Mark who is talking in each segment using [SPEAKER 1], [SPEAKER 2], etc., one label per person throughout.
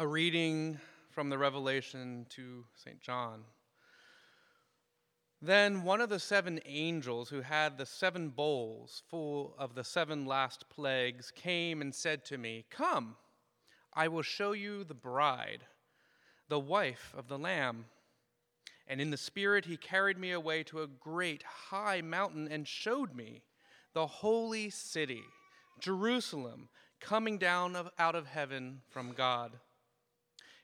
[SPEAKER 1] A reading from the Revelation to St. John. Then one of the seven angels who had the seven bowls full of the seven last plagues came and said to me, Come, I will show you the bride, the wife of the Lamb. And in the Spirit he carried me away to a great high mountain and showed me the holy city, Jerusalem, coming down of, out of heaven from God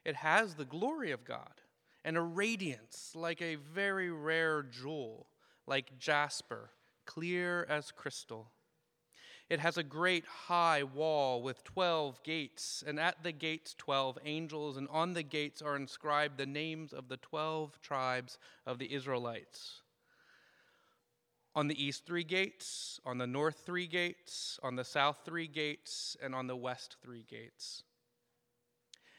[SPEAKER 1] it has the glory of God and a radiance like a very rare jewel, like jasper, clear as crystal. It has a great high wall with 12 gates, and at the gates 12 angels, and on the gates are inscribed the names of the 12 tribes of the Israelites. On the east, three gates, on the north, three gates, on the south, three gates, and on the west, three gates.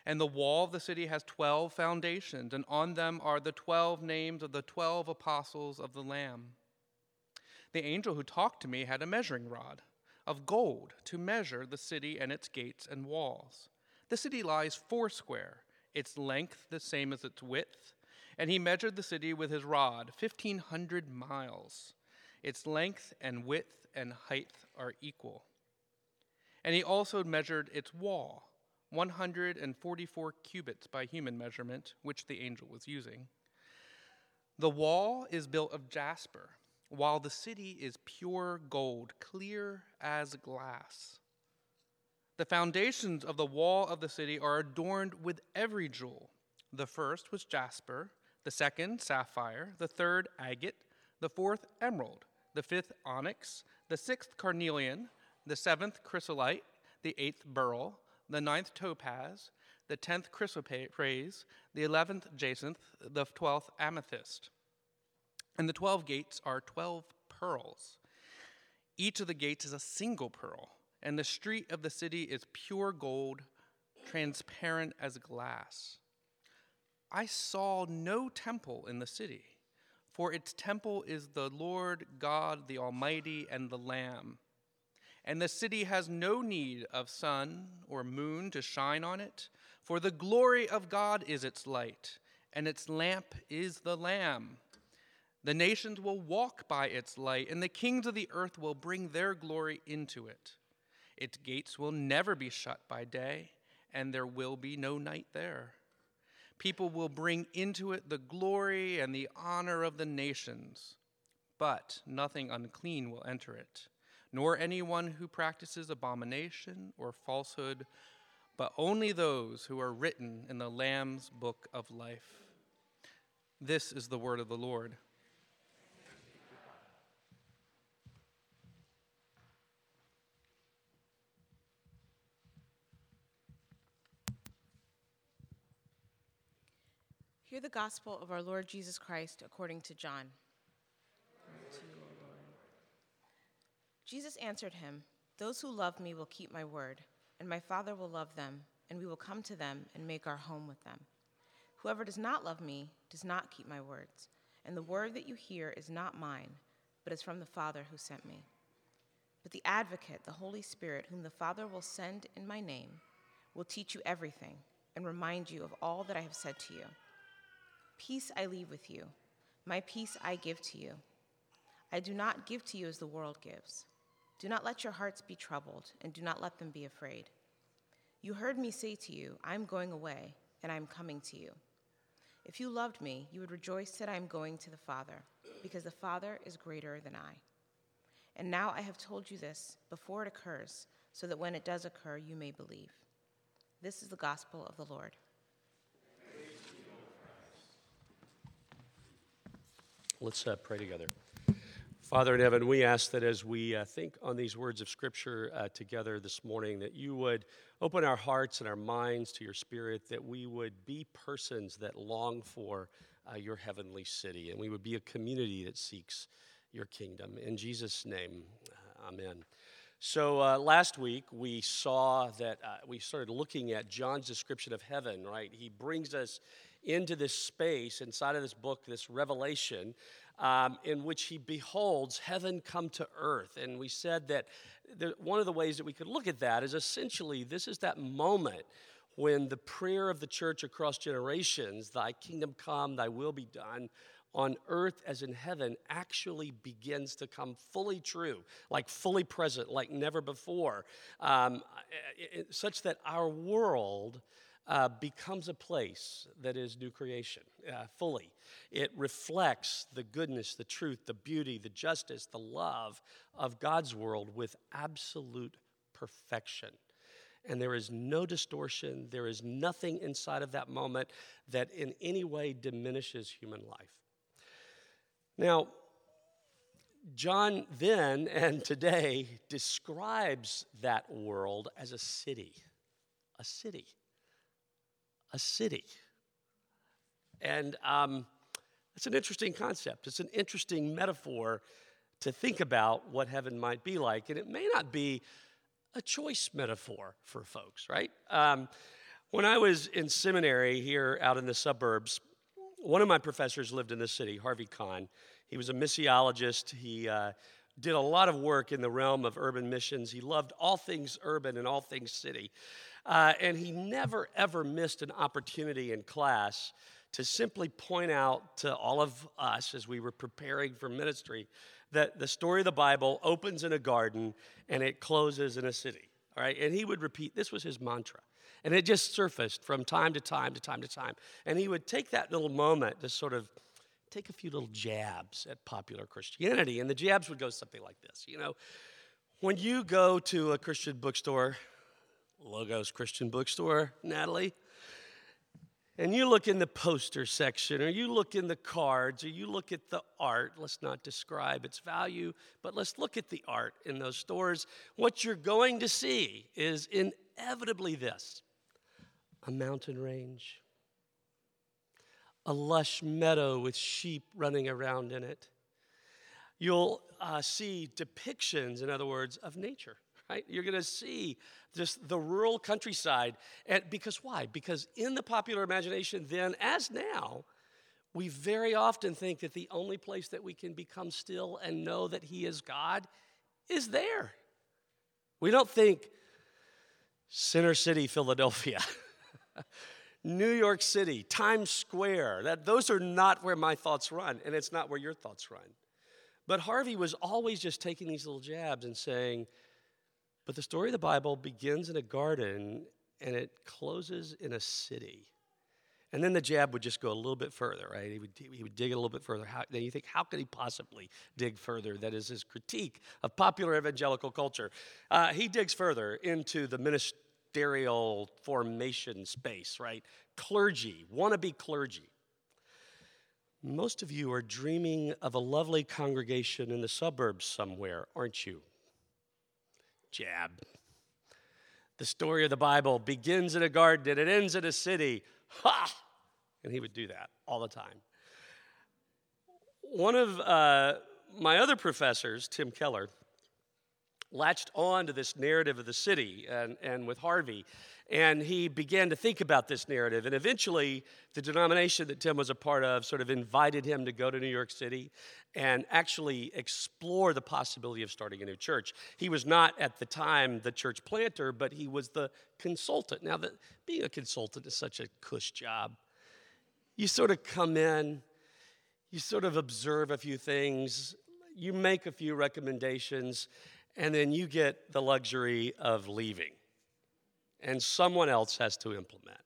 [SPEAKER 1] And the wall of the city has 12 foundations, and on them are the 12 names of the 12 apostles of the Lamb. The angel who talked to me had a measuring rod of gold to measure the city and its gates and walls. The city lies foursquare, its length the same as its width, and he measured the city with his rod, 1,500 miles. Its length and width and height are equal. And he also measured its wall 144 cubits by human measurement, which the angel was using. The wall is built of jasper, while the city is pure gold, clear as glass. The foundations of the wall of the city are adorned with every jewel. The first was jasper, the second, sapphire, the third, agate, the fourth, emerald, the fifth, onyx, the sixth, carnelian, the seventh, chrysolite, the eighth, beryl the ninth topaz, the tenth chrysoprase, the eleventh jacinth, the twelfth amethyst. And the twelve gates are twelve pearls. Each of the gates is a single pearl, and the street of the city is pure gold, transparent as glass. I saw no temple in the city, for its temple is the Lord God, the Almighty, and the Lamb. And the city has no need of sun or moon to shine on it, for the glory of God is its light, and its lamp is the Lamb. The nations will walk by its light, and the kings of the earth will bring their glory into it. Its gates will never be shut by day, and there will be no night there. People will bring into it the glory and the honor of the nations, but nothing unclean will enter it nor anyone who practices abomination or falsehood, but only those who are written in the Lamb's book of life. This is the word of the Lord.
[SPEAKER 2] Hear the gospel of our Lord Jesus Christ according to John. Jesus answered him, Those who love me will keep my word, and my Father will love them, and we will come to them and make our home with them. Whoever does not love me does not keep my words, and the word that you hear is not mine, but is from the Father who sent me. But the advocate, the Holy Spirit, whom the Father will send in my name, will teach you everything and remind you of all that I have said to you. Peace I leave with you, my peace I give to you. I do not give to you as the world gives. Do not let your hearts be troubled, and do not let them be afraid. You heard me say to you, I am going away, and I am coming to you. If you loved me, you would rejoice that I am going to the Father, because the Father is greater than I. And now I have told you this before it occurs, so that when it does occur, you may believe. This is the gospel of the Lord.
[SPEAKER 3] Let's uh, pray together. Father in heaven, we ask that as we uh, think on these words of Scripture uh, together this morning, that you would open our hearts and our minds to your Spirit, that we would be persons that long for uh, your heavenly city, and we would be a community that seeks your kingdom. In Jesus' name, uh, amen. So uh, last week we saw that uh, we started looking at John's description of heaven, right? He brings us into this space inside of this book, this revelation um, in which he beholds heaven come to earth. And we said that the, one of the ways that we could look at that is essentially this is that moment when the prayer of the church across generations, Thy kingdom come, Thy will be done, on earth as in heaven actually begins to come fully true, like fully present, like never before, um, such that our world uh, becomes a place that is new creation uh, fully. It reflects the goodness, the truth, the beauty, the justice, the love of God's world with absolute perfection. And there is no distortion, there is nothing inside of that moment that in any way diminishes human life. Now, John then and today describes that world as a city. A city a city. And um, it's an interesting concept. It's an interesting metaphor to think about what heaven might be like. And it may not be a choice metaphor for folks, right? Um, when I was in seminary here out in the suburbs, one of my professors lived in the city, Harvie Conn. He was a missiologist. He uh, did a lot of work in the realm of urban missions. He loved all things urban and all things city. Uh, and he never, ever missed an opportunity in class to simply point out to all of us as we were preparing for ministry that the story of the Bible opens in a garden and it closes in a city. All right? And he would repeat, this was his mantra. And it just surfaced from time to time to time to time. And he would take that little moment to sort of take a few little jabs at popular Christianity. And the jabs would go something like this You know, when you go to a Christian bookstore, Logos Christian Bookstore, Natalie. And you look in the poster section, or you look in the cards, or you look at the art. Let's not describe its value, but let's look at the art in those stores. What you're going to see is inevitably this a mountain range, a lush meadow with sheep running around in it. You'll uh, see depictions, in other words, of nature right? You're going to see just the rural countryside. And because why? Because in the popular imagination, then as now, we very often think that the only place that we can become still and know that He is God is there. We don't think Center City, Philadelphia. New York City, Times Square, that those are not where my thoughts run, and it's not where your thoughts run. But Harvie was always just taking these little jabs and saying, but the story of the Bible begins in a garden and it closes in a city. And then the jab would just go a little bit further, right? He would, he would dig a little bit further. How, then you think, how could he possibly dig further? That is his critique of popular evangelical culture. Uh, he digs further into the ministerial formation space, right? Clergy, wannabe clergy. Most of you are dreaming of a lovely congregation in the suburbs somewhere, aren't you? Jab. The story of the Bible begins in a garden and it ends in a city. Ha! And he would do that all the time. One of uh, my other professors, Tim Keller, latched on to this narrative of the city and, and with Harvie. And he began to think about this narrative. And eventually, the denomination that Tim was a part of sort of invited him to go to New York City and actually explore the possibility of starting a new church. He was not at the time the church planter, but he was the consultant. Now, the, being a consultant is such a cush job. You sort of come in, you sort of observe a few things, you make a few recommendations, and then you get the luxury of leaving. And someone else has to implement.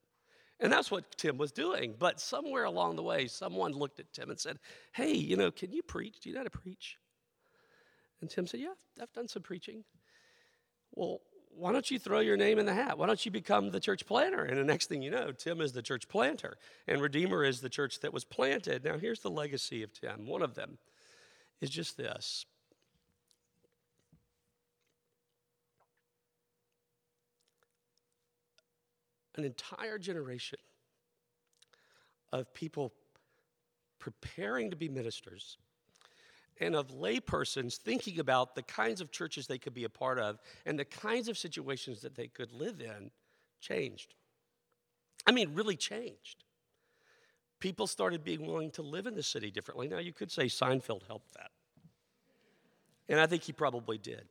[SPEAKER 3] And that's what Tim was doing. But somewhere along the way, someone looked at Tim and said, Hey, you know, can you preach? Do you know how to preach? And Tim said, Yeah, I've done some preaching. Well, why don't you throw your name in the hat? Why don't you become the church planter? And the next thing you know, Tim is the church planter, and Redeemer is the church that was planted. Now, here's the legacy of Tim. One of them is just this an entire generation of people preparing to be ministers and of laypersons thinking about the kinds of churches they could be a part of and the kinds of situations that they could live in changed. I mean, really changed. People started being willing to live in the city differently. Now, you could say Seinfeld helped that. And I think he probably did.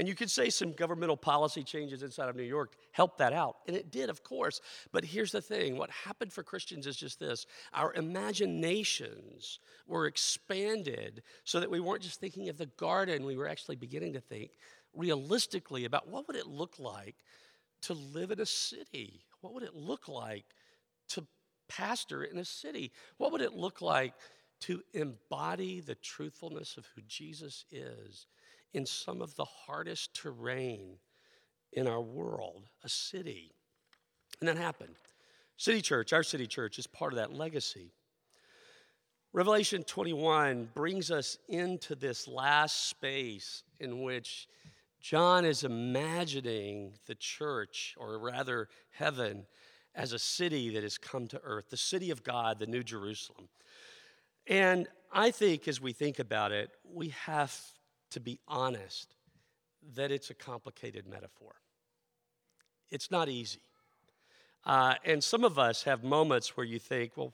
[SPEAKER 3] And you could say some governmental policy changes inside of New York helped that out. And it did, of course. But here's the thing what happened for Christians is just this our imaginations were expanded so that we weren't just thinking of the garden, we were actually beginning to think realistically about what would it look like to live in a city? What would it look like to pastor in a city? What would it look like to embody the truthfulness of who Jesus is in some of the hardest terrain in our world, a city? And that happened. City Church, our city church, is part of that legacy. Revelation 21 brings us into this last space in which John is imagining the church, or rather heaven, as a city that has come to earth, the city of God, the New Jerusalem. And I think as we think about it, we have to be honest that it's a complicated metaphor. It's not easy. Uh, and some of us have moments where you think, well,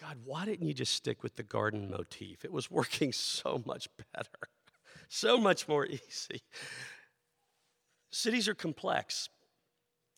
[SPEAKER 3] God, why didn't you just stick with the garden motif? It was working so much better so much more easy. Cities are complex.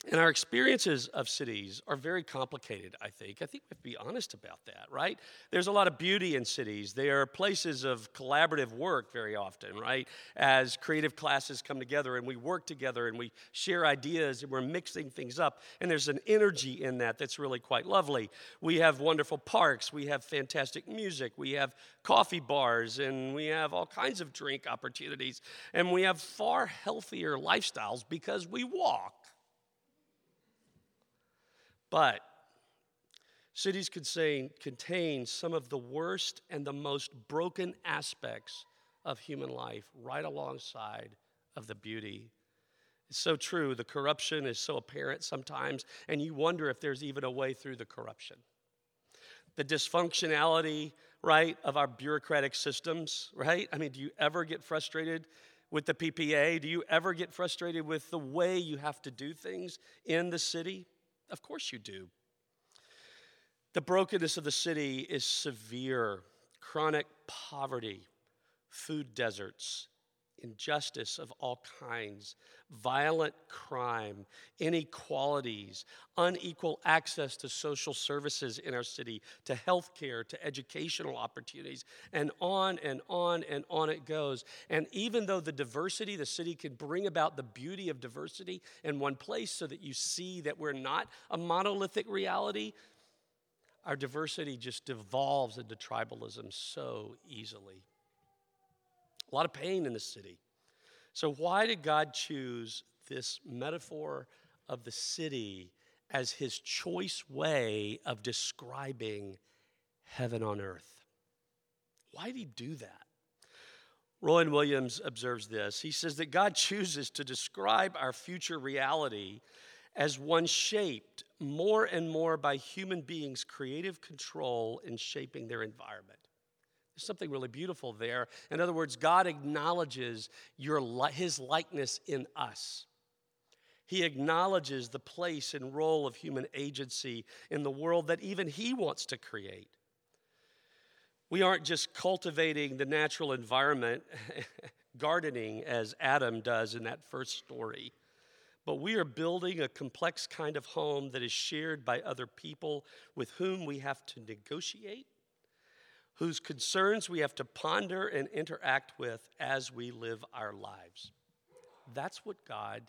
[SPEAKER 3] And our experiences of cities are very complicated, I think. I think we have to be honest about that, right? There's a lot of beauty in cities. They are places of collaborative work very often, right? As creative classes come together and we work together and we share ideas and we're mixing things up. And there's an energy in that that's really quite lovely. We have wonderful parks, we have fantastic music, we have coffee bars, and we have all kinds of drink opportunities. And we have far healthier lifestyles because we walk but cities contain, contain some of the worst and the most broken aspects of human life right alongside of the beauty. It's so true. The corruption is so apparent sometimes, and you wonder if there's even a way through the corruption. The dysfunctionality, right, of our bureaucratic systems, right? I mean, do you ever get frustrated with the PPA? Do you ever get frustrated with the way you have to do things in the city? Of course you do. The brokenness of the city is severe chronic poverty, food deserts, injustice of all kinds, violent crime, inequalities, unequal access to social services in our city, to health care, to educational opportunities, and on and on and on it goes. And even though the diversity, the city can bring about the beauty of diversity in one place so that you see that we're not a monolithic reality, our diversity just devolves into tribalism so easily. A lot of pain in the city. So, why did God choose this metaphor of the city as his choice way of describing heaven on earth? Why did he do that? Rowan Williams observes this. He says that God chooses to describe our future reality as one shaped more and more by human beings' creative control in shaping their environment. Something really beautiful there. In other words, God acknowledges your, his likeness in us. He acknowledges the place and role of human agency in the world that even he wants to create. We aren't just cultivating the natural environment, gardening as Adam does in that first story, but we are building a complex kind of home that is shared by other people with whom we have to negotiate whose concerns we have to ponder and interact with as we live our lives. That's what God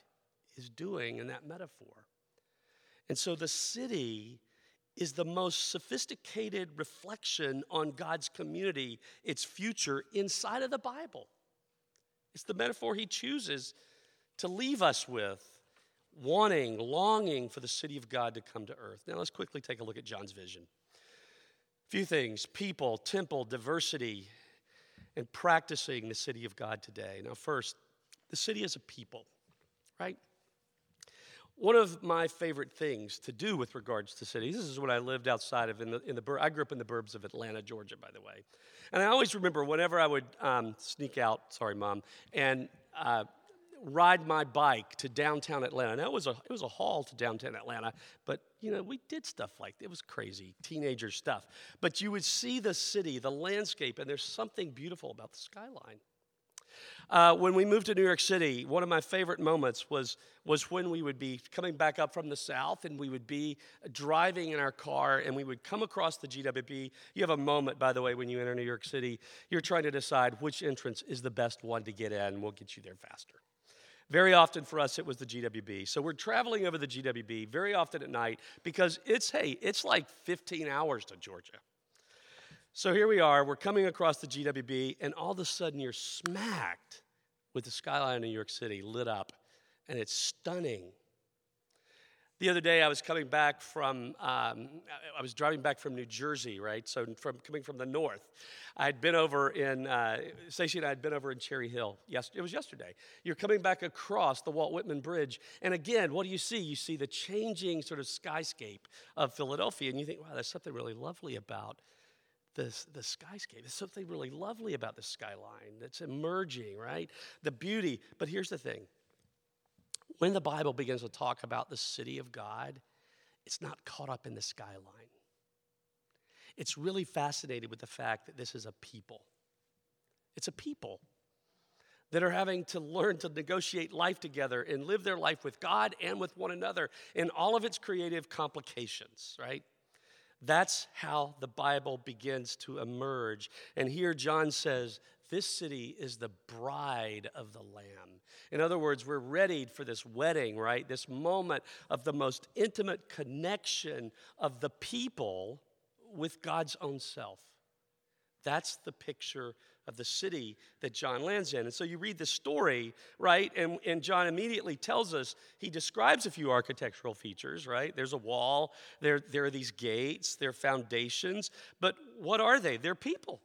[SPEAKER 3] is doing in that metaphor. And so the city is the most sophisticated reflection on God's community, its future inside of the Bible. It's the metaphor he chooses to leave us with, wanting, longing for the city of God to come to earth. Now let's quickly take a look at John's vision. Few things people, temple, diversity, and practicing the city of God today. Now, first, the city is a people, right? One of my favorite things to do with regards to cities, this is what I lived outside of in the, in the I grew up in the burbs of Atlanta, Georgia, by the way. And I always remember whenever I would um, sneak out, sorry, mom, and uh, ride my bike to downtown Atlanta. Now it was a it was a haul to downtown Atlanta, but you know we did stuff like it was crazy teenager stuff. But you would see the city, the landscape, and there's something beautiful about the skyline. Uh, when we moved to New York City, one of my favorite moments was, was when we would be coming back up from the south and we would be driving in our car and we would come across the GWB. You have a moment, by the way, when you enter New York City, you're trying to decide which entrance is the best one to get in. We'll get you there faster. Very often for us, it was the GWB. So we're traveling over the GWB very often at night because it's, hey, it's like 15 hours to Georgia. So here we are, we're coming across the GWB, and all of a sudden you're smacked with the skyline of New York City lit up, and it's stunning. The other day, I was coming back from, um, I was driving back from New Jersey, right? So, from coming from the north. I'd been over in, uh, Stacey and I had been over in Cherry Hill. Yes, it was yesterday. You're coming back across the Walt Whitman Bridge. And again, what do you see? You see the changing sort of skyscape of Philadelphia. And you think, wow, there's something really lovely about this, the skyscape. There's something really lovely about the skyline that's emerging, right? The beauty. But here's the thing when the Bible begins to talk about the city of God, it's not caught up in the skyline. It's really fascinated with the fact that this is a people. It's a people that are having to learn to negotiate life together and live their life with God and with one another in all of its creative complications, right? That's how the Bible begins to emerge. And here John says, This city is the bride of the Lamb. In other words, we're ready for this wedding, right? This moment of the most intimate connection of the people with God's own self. That's the picture of the city that John lands in. And so you read the story, right? And, and John immediately tells us, he describes a few architectural features, right? There's a wall, there, there are these gates, there are foundations. But what are they? They're people.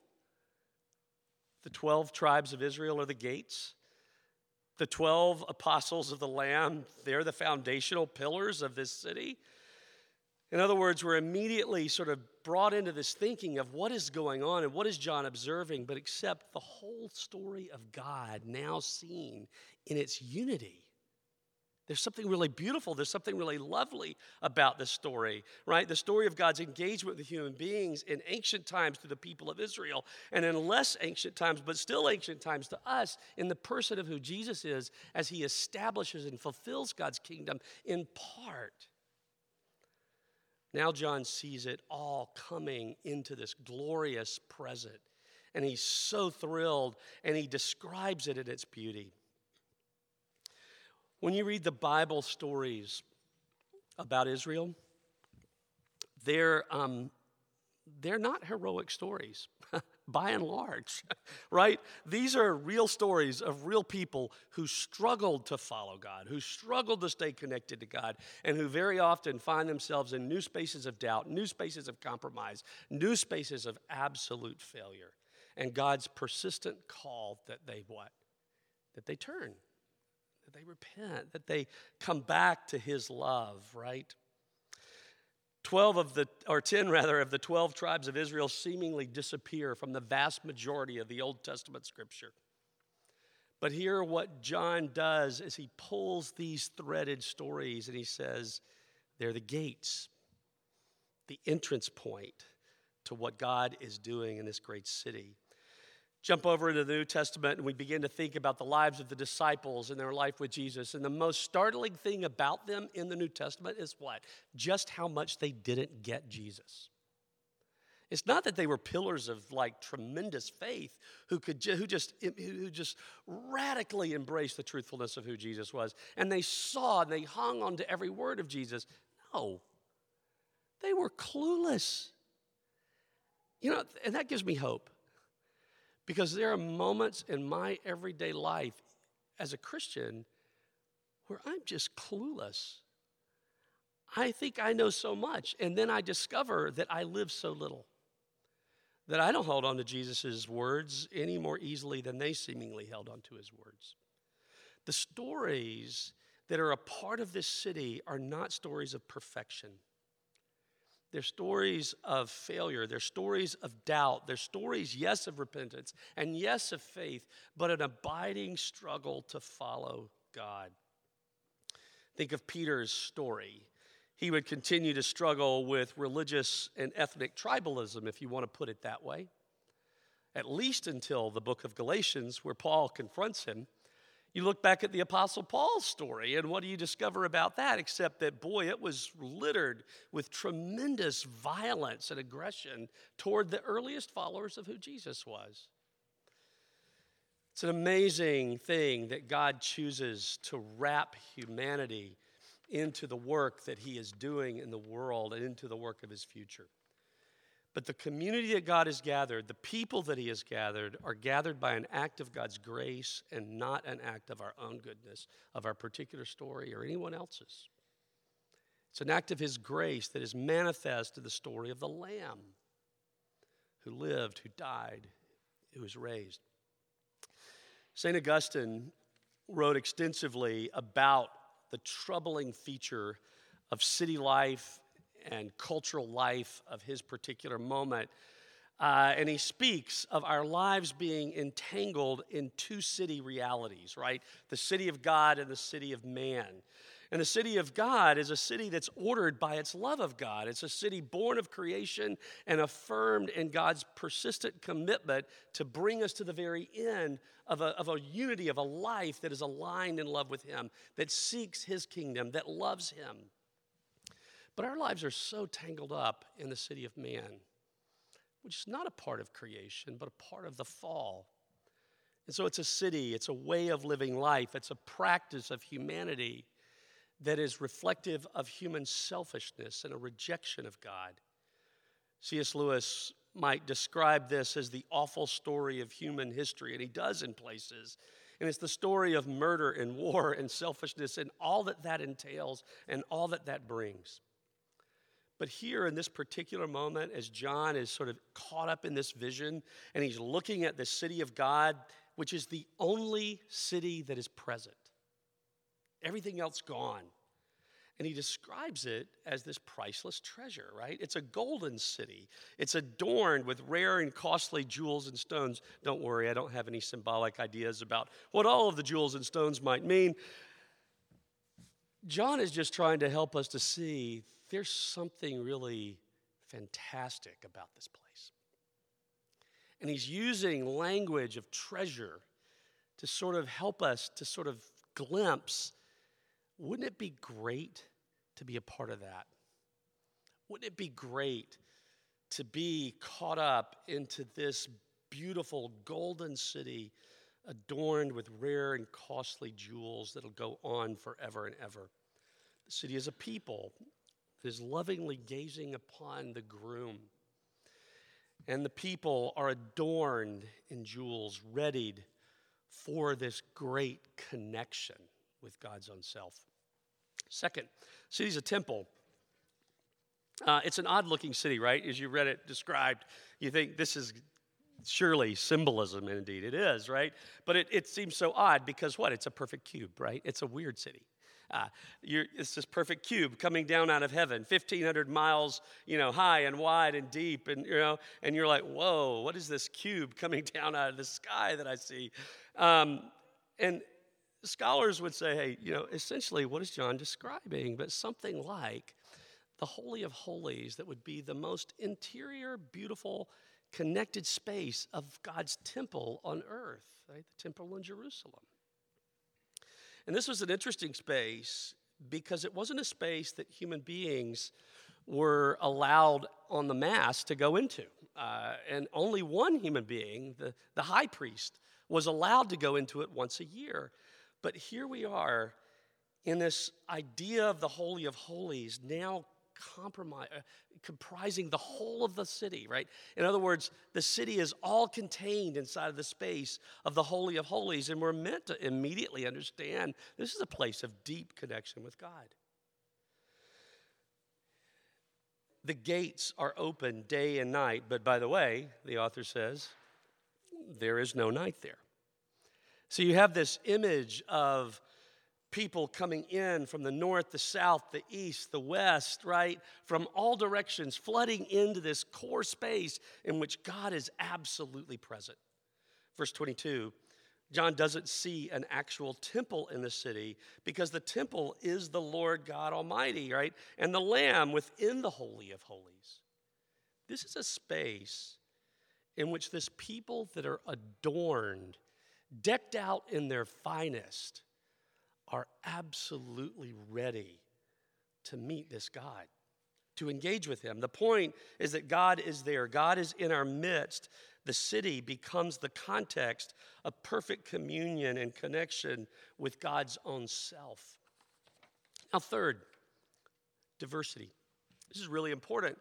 [SPEAKER 3] The 12 tribes of Israel are the gates. The 12 apostles of the Lamb, they're the foundational pillars of this city. In other words, we're immediately sort of brought into this thinking of what is going on and what is John observing, but accept the whole story of God now seen in its unity. There's something really beautiful, there's something really lovely about this story, right? The story of God's engagement with human beings in ancient times to the people of Israel, and in less ancient times, but still ancient times to us, in the person of who Jesus is as he establishes and fulfills God's kingdom in part. Now John sees it all coming into this glorious present. And he's so thrilled and he describes it in its beauty. When you read the Bible stories about Israel, they're, um, they're not heroic stories. by and large, right? These are real stories of real people who struggled to follow God, who struggled to stay connected to God, and who very often find themselves in new spaces of doubt, new spaces of compromise, new spaces of absolute failure. And God's persistent call that they what? That they turn, that they repent, that they come back to His love, right? 12 of the, or 10 rather, of the 12 tribes of Israel seemingly disappear from the vast majority of the Old Testament scripture. But here, what John does is he pulls these threaded stories and he says, they're the gates, the entrance point to what God is doing in this great city jump over into the New Testament and we begin to think about the lives of the disciples and their life with Jesus. And the most startling thing about them in the New Testament is what? Just how much they didn't get Jesus. It's not that they were pillars of like tremendous faith who could who just who just radically embraced the truthfulness of who Jesus was and they saw and they hung on to every word of Jesus. No. They were clueless. You know, and that gives me hope because there are moments in my everyday life as a Christian where I'm just clueless. I think I know so much, and then I discover that I live so little. That I don't hold on to Jesus' words any more easily than they seemingly held on to his words. The stories that are a part of this city are not stories of perfection. They're stories of failure. They're stories of doubt. They're stories, yes, of repentance and yes, of faith, but an abiding struggle to follow God. Think of Peter's story. He would continue to struggle with religious and ethnic tribalism, if you want to put it that way. at least until the book of Galatians, where Paul confronts him. You look back at the Apostle Paul's story, and what do you discover about that? Except that, boy, it was littered with tremendous violence and aggression toward the earliest followers of who Jesus was. It's an amazing thing that God chooses to wrap humanity into the work that He is doing in the world and into the work of His future. But the community that God has gathered, the people that He has gathered, are gathered by an act of God's grace and not an act of our own goodness, of our particular story or anyone else's. It's an act of His grace that is manifest in the story of the Lamb who lived, who died, who was raised. St. Augustine wrote extensively about the troubling feature of city life and cultural life of his particular moment. Uh, and he speaks of our lives being entangled in two city realities, right? The city of God and the city of man. And the city of God is a city that's ordered by its love of God. It's a city born of creation and affirmed in God's persistent commitment to bring us to the very end of a, of a unity, of a life that is aligned in love with Him, that seeks His kingdom, that loves Him. But our lives are so tangled up in the city of man, which is not a part of creation, but a part of the fall. And so it's a city, it's a way of living life, it's a practice of humanity that is reflective of human selfishness and a rejection of God. C.S. Lewis might describe this as the awful story of human history, and he does in places. And it's the story of murder and war and selfishness and all that that entails and all that that brings. But here in this particular moment, as John is sort of caught up in this vision and he's looking at the city of God, which is the only city that is present, everything else gone. And he describes it as this priceless treasure, right? It's a golden city. It's adorned with rare and costly jewels and stones. Don't worry, I don't have any symbolic ideas about what all of the jewels and stones might mean. John is just trying to help us to see there's something really fantastic about this place. And he's using language of treasure to sort of help us to sort of glimpse wouldn't it be great to be a part of that? Wouldn't it be great to be caught up into this beautiful golden city adorned with rare and costly jewels that'll go on forever and ever? The city is a people is lovingly gazing upon the groom. And the people are adorned in jewels, readied for this great connection with God's own self. Second, city's a temple. Uh, it's an odd looking city, right? As you read it described, you think this is surely symbolism, and indeed it is, right? But it, it seems so odd because what? It's a perfect cube, right? It's a weird city. Uh, it's this perfect cube coming down out of heaven, 1,500 miles, you know, high and wide and deep, and you know, and you're like, whoa, what is this cube coming down out of the sky that I see? Um, and scholars would say, hey, you know, essentially, what is John describing? But something like the Holy of Holies that would be the most interior, beautiful, connected space of God's temple on earth, right? The temple in Jerusalem. And this was an interesting space because it wasn't a space that human beings were allowed on the mass to go into. Uh, and only one human being, the, the high priest, was allowed to go into it once a year. But here we are in this idea of the Holy of Holies, now compromise, uh, comprising the whole of the city, right? In other words, the city is all contained inside of the space of the Holy of Holies, and we're meant to immediately understand this is a place of deep connection with God. The gates are open day and night, but by the way, the author says, there is no night there. So you have this image of people coming in from the north, the south, the east, the west, right? From all directions, flooding into this core space in which God is absolutely present. Verse 22 John doesn't see an actual temple in the city because the temple is the Lord God Almighty, right? And the Lamb within the Holy of Holies. This is a space in which this people that are adorned, decked out in their finest, are absolutely ready to meet this God, to engage with Him. The point is that God is there, God is in our midst. The city becomes the context of perfect communion and connection with God's own self. Now, third, diversity. This is really important.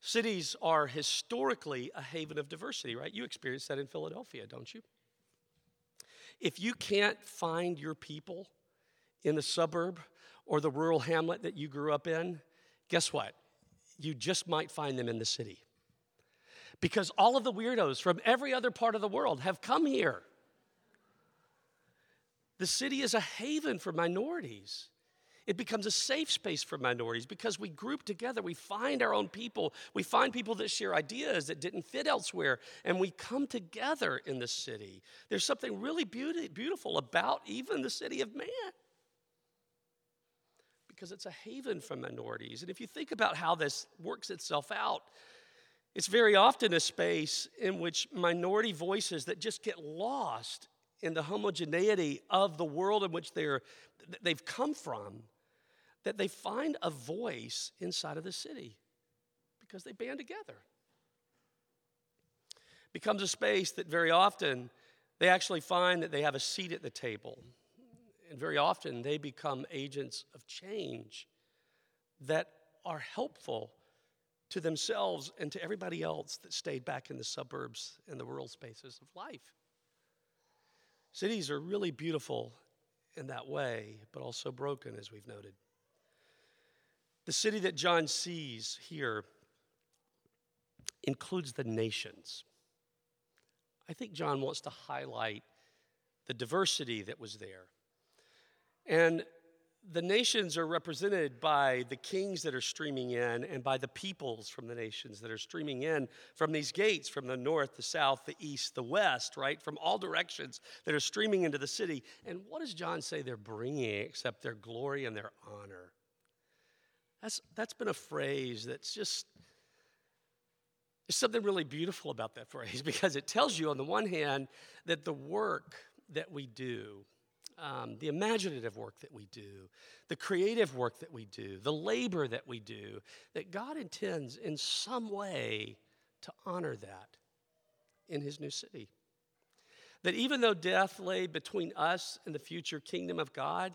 [SPEAKER 3] Cities are historically a haven of diversity, right? You experience that in Philadelphia, don't you? If you can't find your people in the suburb or the rural hamlet that you grew up in, guess what? You just might find them in the city. Because all of the weirdos from every other part of the world have come here. The city is a haven for minorities. It becomes a safe space for minorities because we group together. We find our own people. We find people that share ideas that didn't fit elsewhere, and we come together in the city. There's something really beauty, beautiful about even the city of man because it's a haven for minorities. And if you think about how this works itself out, it's very often a space in which minority voices that just get lost in the homogeneity of the world in which they're, they've come from that they find a voice inside of the city because they band together. Becomes a space that very often they actually find that they have a seat at the table. And very often they become agents of change that are helpful to themselves and to everybody else that stayed back in the suburbs and the rural spaces of life. Cities are really beautiful in that way, but also broken, as we've noted. The city that John sees here includes the nations. I think John wants to highlight the diversity that was there. And the nations are represented by the kings that are streaming in and by the peoples from the nations that are streaming in from these gates from the north, the south, the east, the west, right? From all directions that are streaming into the city. And what does John say they're bringing except their glory and their honor? That's, that's been a phrase that's just, there's something really beautiful about that phrase because it tells you, on the one hand, that the work that we do, um, the imaginative work that we do, the creative work that we do, the labor that we do, that God intends in some way to honor that in His new city. That even though death lay between us and the future kingdom of God,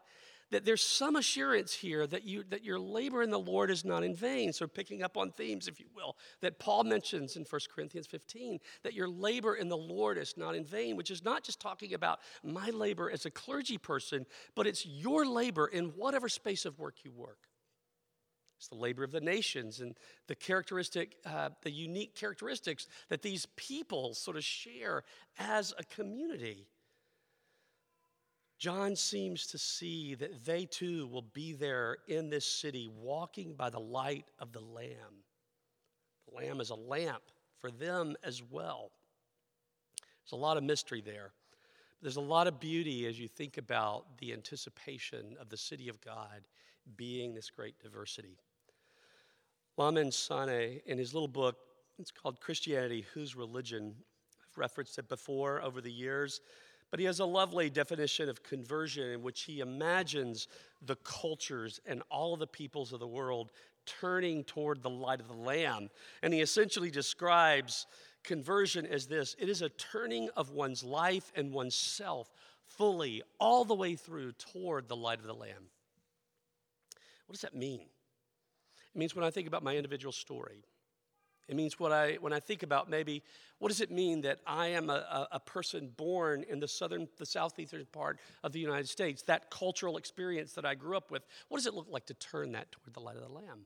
[SPEAKER 3] that there's some assurance here that, you, that your labor in the Lord is not in vain. So, picking up on themes, if you will, that Paul mentions in 1 Corinthians 15, that your labor in the Lord is not in vain, which is not just talking about my labor as a clergy person, but it's your labor in whatever space of work you work. It's the labor of the nations and the characteristic, uh, the unique characteristics that these people sort of share as a community. John seems to see that they too will be there in this city, walking by the light of the Lamb. The Lamb is a lamp for them as well. There's a lot of mystery there. There's a lot of beauty as you think about the anticipation of the city of God being this great diversity. Lamin Sanneh, in his little book, it's called Christianity Whose Religion? I've referenced it before over the years. But he has a lovely definition of conversion in which he imagines the cultures and all the peoples of the world turning toward the light of the Lamb. And he essentially describes conversion as this it is a turning of one's life and one's self fully, all the way through toward the light of the Lamb. What does that mean? It means when I think about my individual story, it means what I, when I think about maybe what does it mean that I am a, a, person born in the southern, the southeastern part of the United States, that cultural experience that I grew up with, what does it look like to turn that toward the light of the Lamb?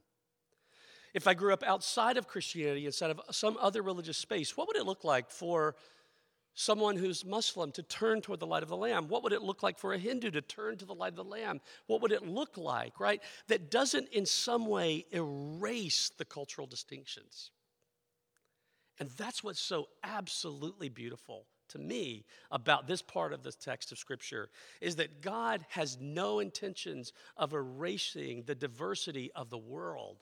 [SPEAKER 3] If I grew up outside of Christianity, inside of some other religious space, what would it look like for someone who's Muslim to turn toward the light of the Lamb? What would it look like for a Hindu to turn to the light of the Lamb? What would it look like, right? That doesn't in some way erase the cultural distinctions. And that's what's so absolutely beautiful to me about this part of the text of Scripture is that God has no intentions of erasing the diversity of the world,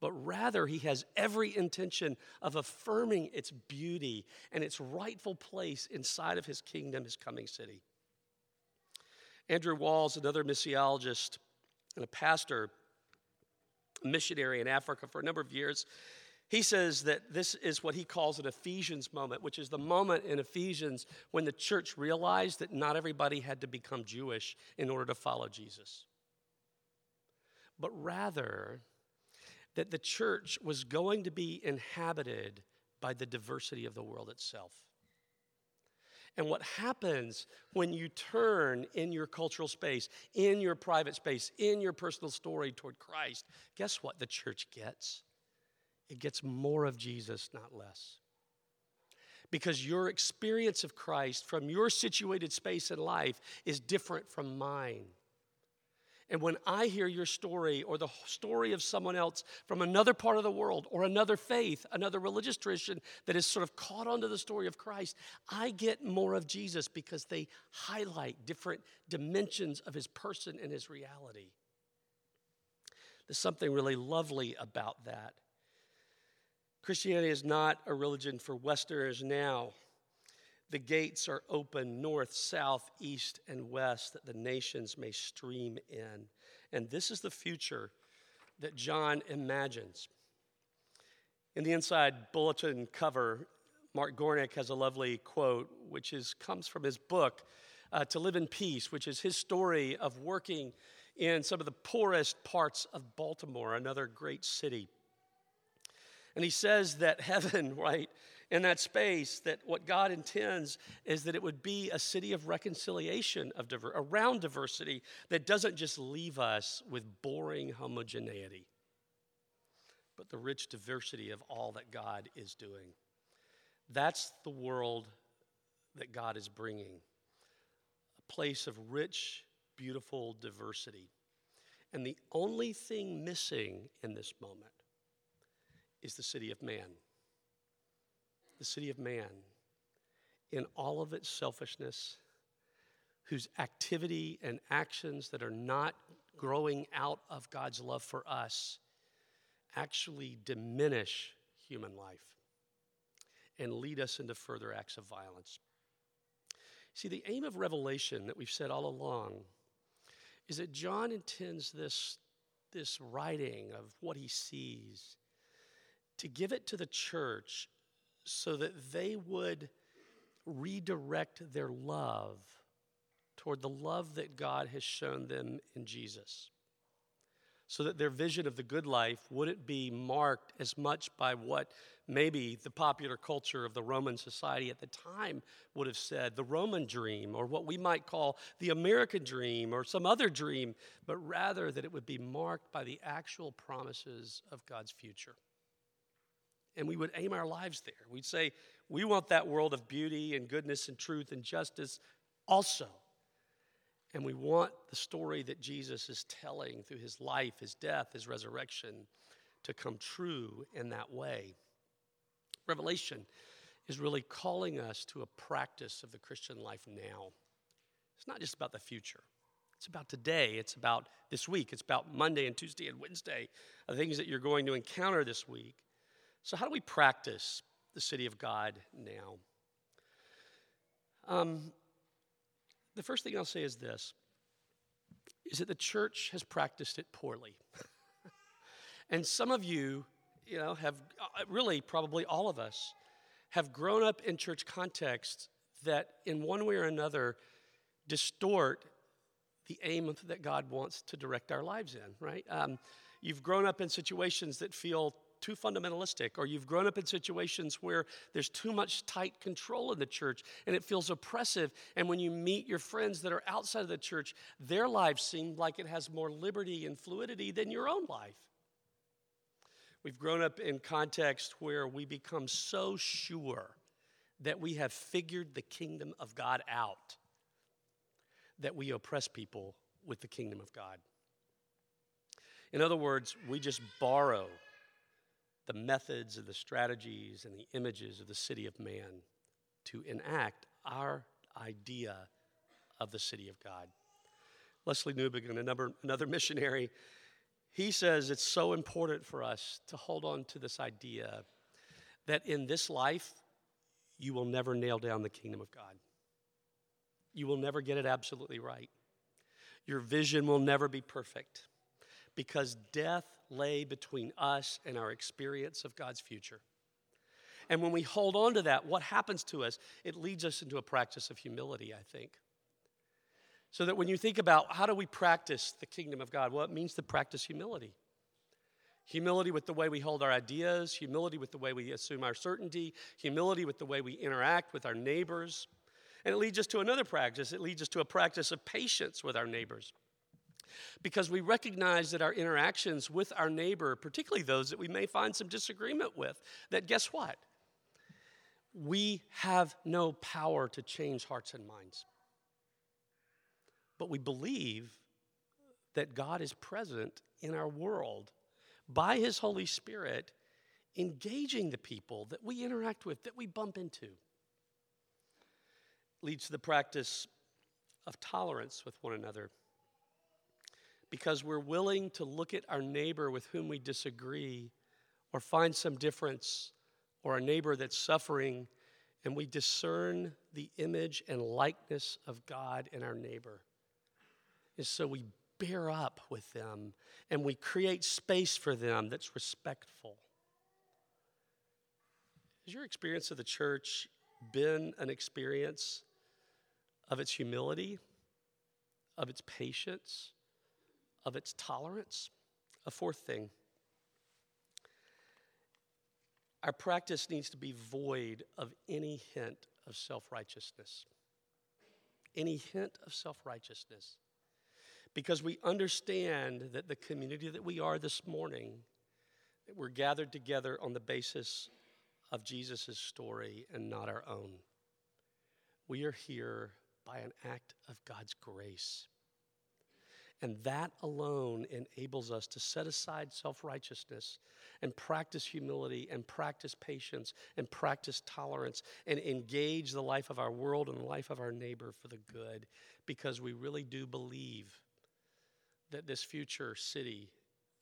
[SPEAKER 3] but rather he has every intention of affirming its beauty and its rightful place inside of his kingdom, his coming city. Andrew Walls, another missiologist and a pastor, missionary in Africa for a number of years, he says that this is what he calls an Ephesians moment, which is the moment in Ephesians when the church realized that not everybody had to become Jewish in order to follow Jesus, but rather that the church was going to be inhabited by the diversity of the world itself. And what happens when you turn in your cultural space, in your private space, in your personal story toward Christ, guess what the church gets? It gets more of Jesus, not less. Because your experience of Christ from your situated space in life is different from mine. And when I hear your story or the story of someone else from another part of the world or another faith, another religious tradition that is sort of caught onto the story of Christ, I get more of Jesus because they highlight different dimensions of his person and his reality. There's something really lovely about that. Christianity is not a religion for Westerners now. The gates are open north, south, east, and west that the nations may stream in. And this is the future that John imagines. In the inside bulletin cover, Mark Gornik has a lovely quote, which is, comes from his book, uh, To Live in Peace, which is his story of working in some of the poorest parts of Baltimore, another great city. And he says that heaven, right, in that space that what God intends is that it would be a city of reconciliation of diver- around diversity that doesn't just leave us with boring homogeneity, but the rich diversity of all that God is doing. That's the world that God is bringing a place of rich, beautiful diversity. And the only thing missing in this moment is the city of man the city of man, in all of its selfishness, whose activity and actions that are not growing out of God's love for us actually diminish human life and lead us into further acts of violence. See, the aim of Revelation that we've said all along is that John intends this, this writing of what he sees to give it to the church so that they would redirect their love toward the love that God has shown them in Jesus. So that their vision of the good life wouldn't be marked as much by what maybe the popular culture of the Roman society at the time would have said the Roman dream, or what we might call the American dream, or some other dream, but rather that it would be marked by the actual promises of God's future and we would aim our lives there. We'd say, we want that world of beauty and goodness and truth and justice also. And we want the story that Jesus is telling through his life, his death, his resurrection to come true in that way. Revelation is really calling us to a practice of the Christian life now. It's not just about the future. It's about today. It's about this week. It's about Monday and Tuesday and Wednesday, the things that you're going to encounter this week. So, how do we practice the city of God now? Um, the first thing I'll say is this is that the church has practiced it poorly. and some of you, you know, have uh, really probably all of us have grown up in church contexts that in one way or another distort the aim that God wants to direct our lives in, right? Um, you've grown up in situations that feel too fundamentalistic, or you've grown up in situations where there's too much tight control in the church and it feels oppressive. And when you meet your friends that are outside of the church, their lives seem like it has more liberty and fluidity than your own life. We've grown up in context where we become so sure that we have figured the kingdom of God out that we oppress people with the kingdom of God. In other words, we just borrow the methods and the strategies and the images of the city of man to enact our idea of the city of God. Lesslie Newbigin, another, another missionary, he says it's so important for us to hold on to this idea that in this life, you will never nail down the kingdom of God. You will never get it absolutely right. Your vision will never be perfect because death lay between us and our experience of God's future. And when we hold on to that, what happens to us? It leads us into a practice of humility, I think. So that when you think about how do we practice the kingdom of God, well, it means to practice humility. Humility with the way we hold our ideas, humility with the way we assume our certainty, humility with the way we interact with our neighbors. And it leads us to another practice. It leads us to a practice of patience with our neighbors. Because we recognize that our interactions with our neighbor, particularly those that we may find some disagreement with, that guess what? We have no power to change hearts and minds. But we believe that God is present in our world by His Holy Spirit, engaging the people that we interact with, that we bump into. Leads to the practice of tolerance with one another. Because we're willing to look at our neighbor with whom we disagree or find some difference, or a neighbor that's suffering, and we discern the image and likeness of God in our neighbor. And so we bear up with them and we create space for them that's respectful. Has your experience of the church been an experience of its humility, of its patience, of its tolerance? A fourth thing our practice needs to be void of any hint of self righteousness. Any hint of self righteousness because we understand that the community that we are this morning, that we're gathered together on the basis of Jesus' story and not our own. We are here by an act of God's grace. And that alone enables us to set aside self righteousness and practice humility and practice patience and practice tolerance and engage the life of our world and the life of our neighbor for the good because we really do believe that this future city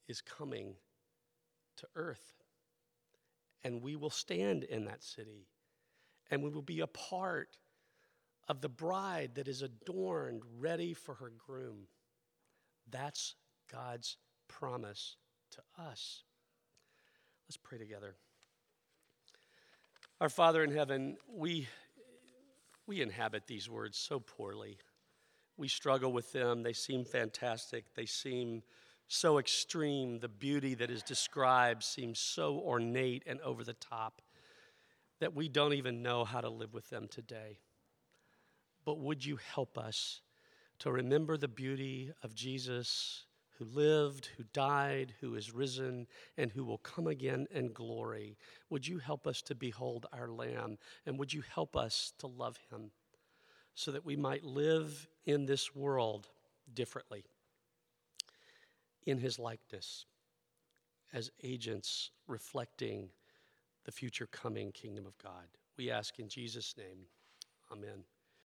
[SPEAKER 3] is coming to earth. And we will stand in that city. And we will be a part of the bride that is adorned, ready for her groom. That's God's promise to us. Let's pray together. Our Father in heaven, we, we inhabit these words so poorly we struggle with them. They seem fantastic. They seem so extreme. The beauty that is described seems so ornate and over the top that we don't even know how to live with them today. But would you help us to remember the beauty of Jesus who lived, who died, who is risen, and who will come again in glory? Would you help us to behold our Lamb? And would you help us to love him? so that we might live in this world differently, in his likeness, as agents reflecting the future coming kingdom of God. We ask in Jesus' name, amen.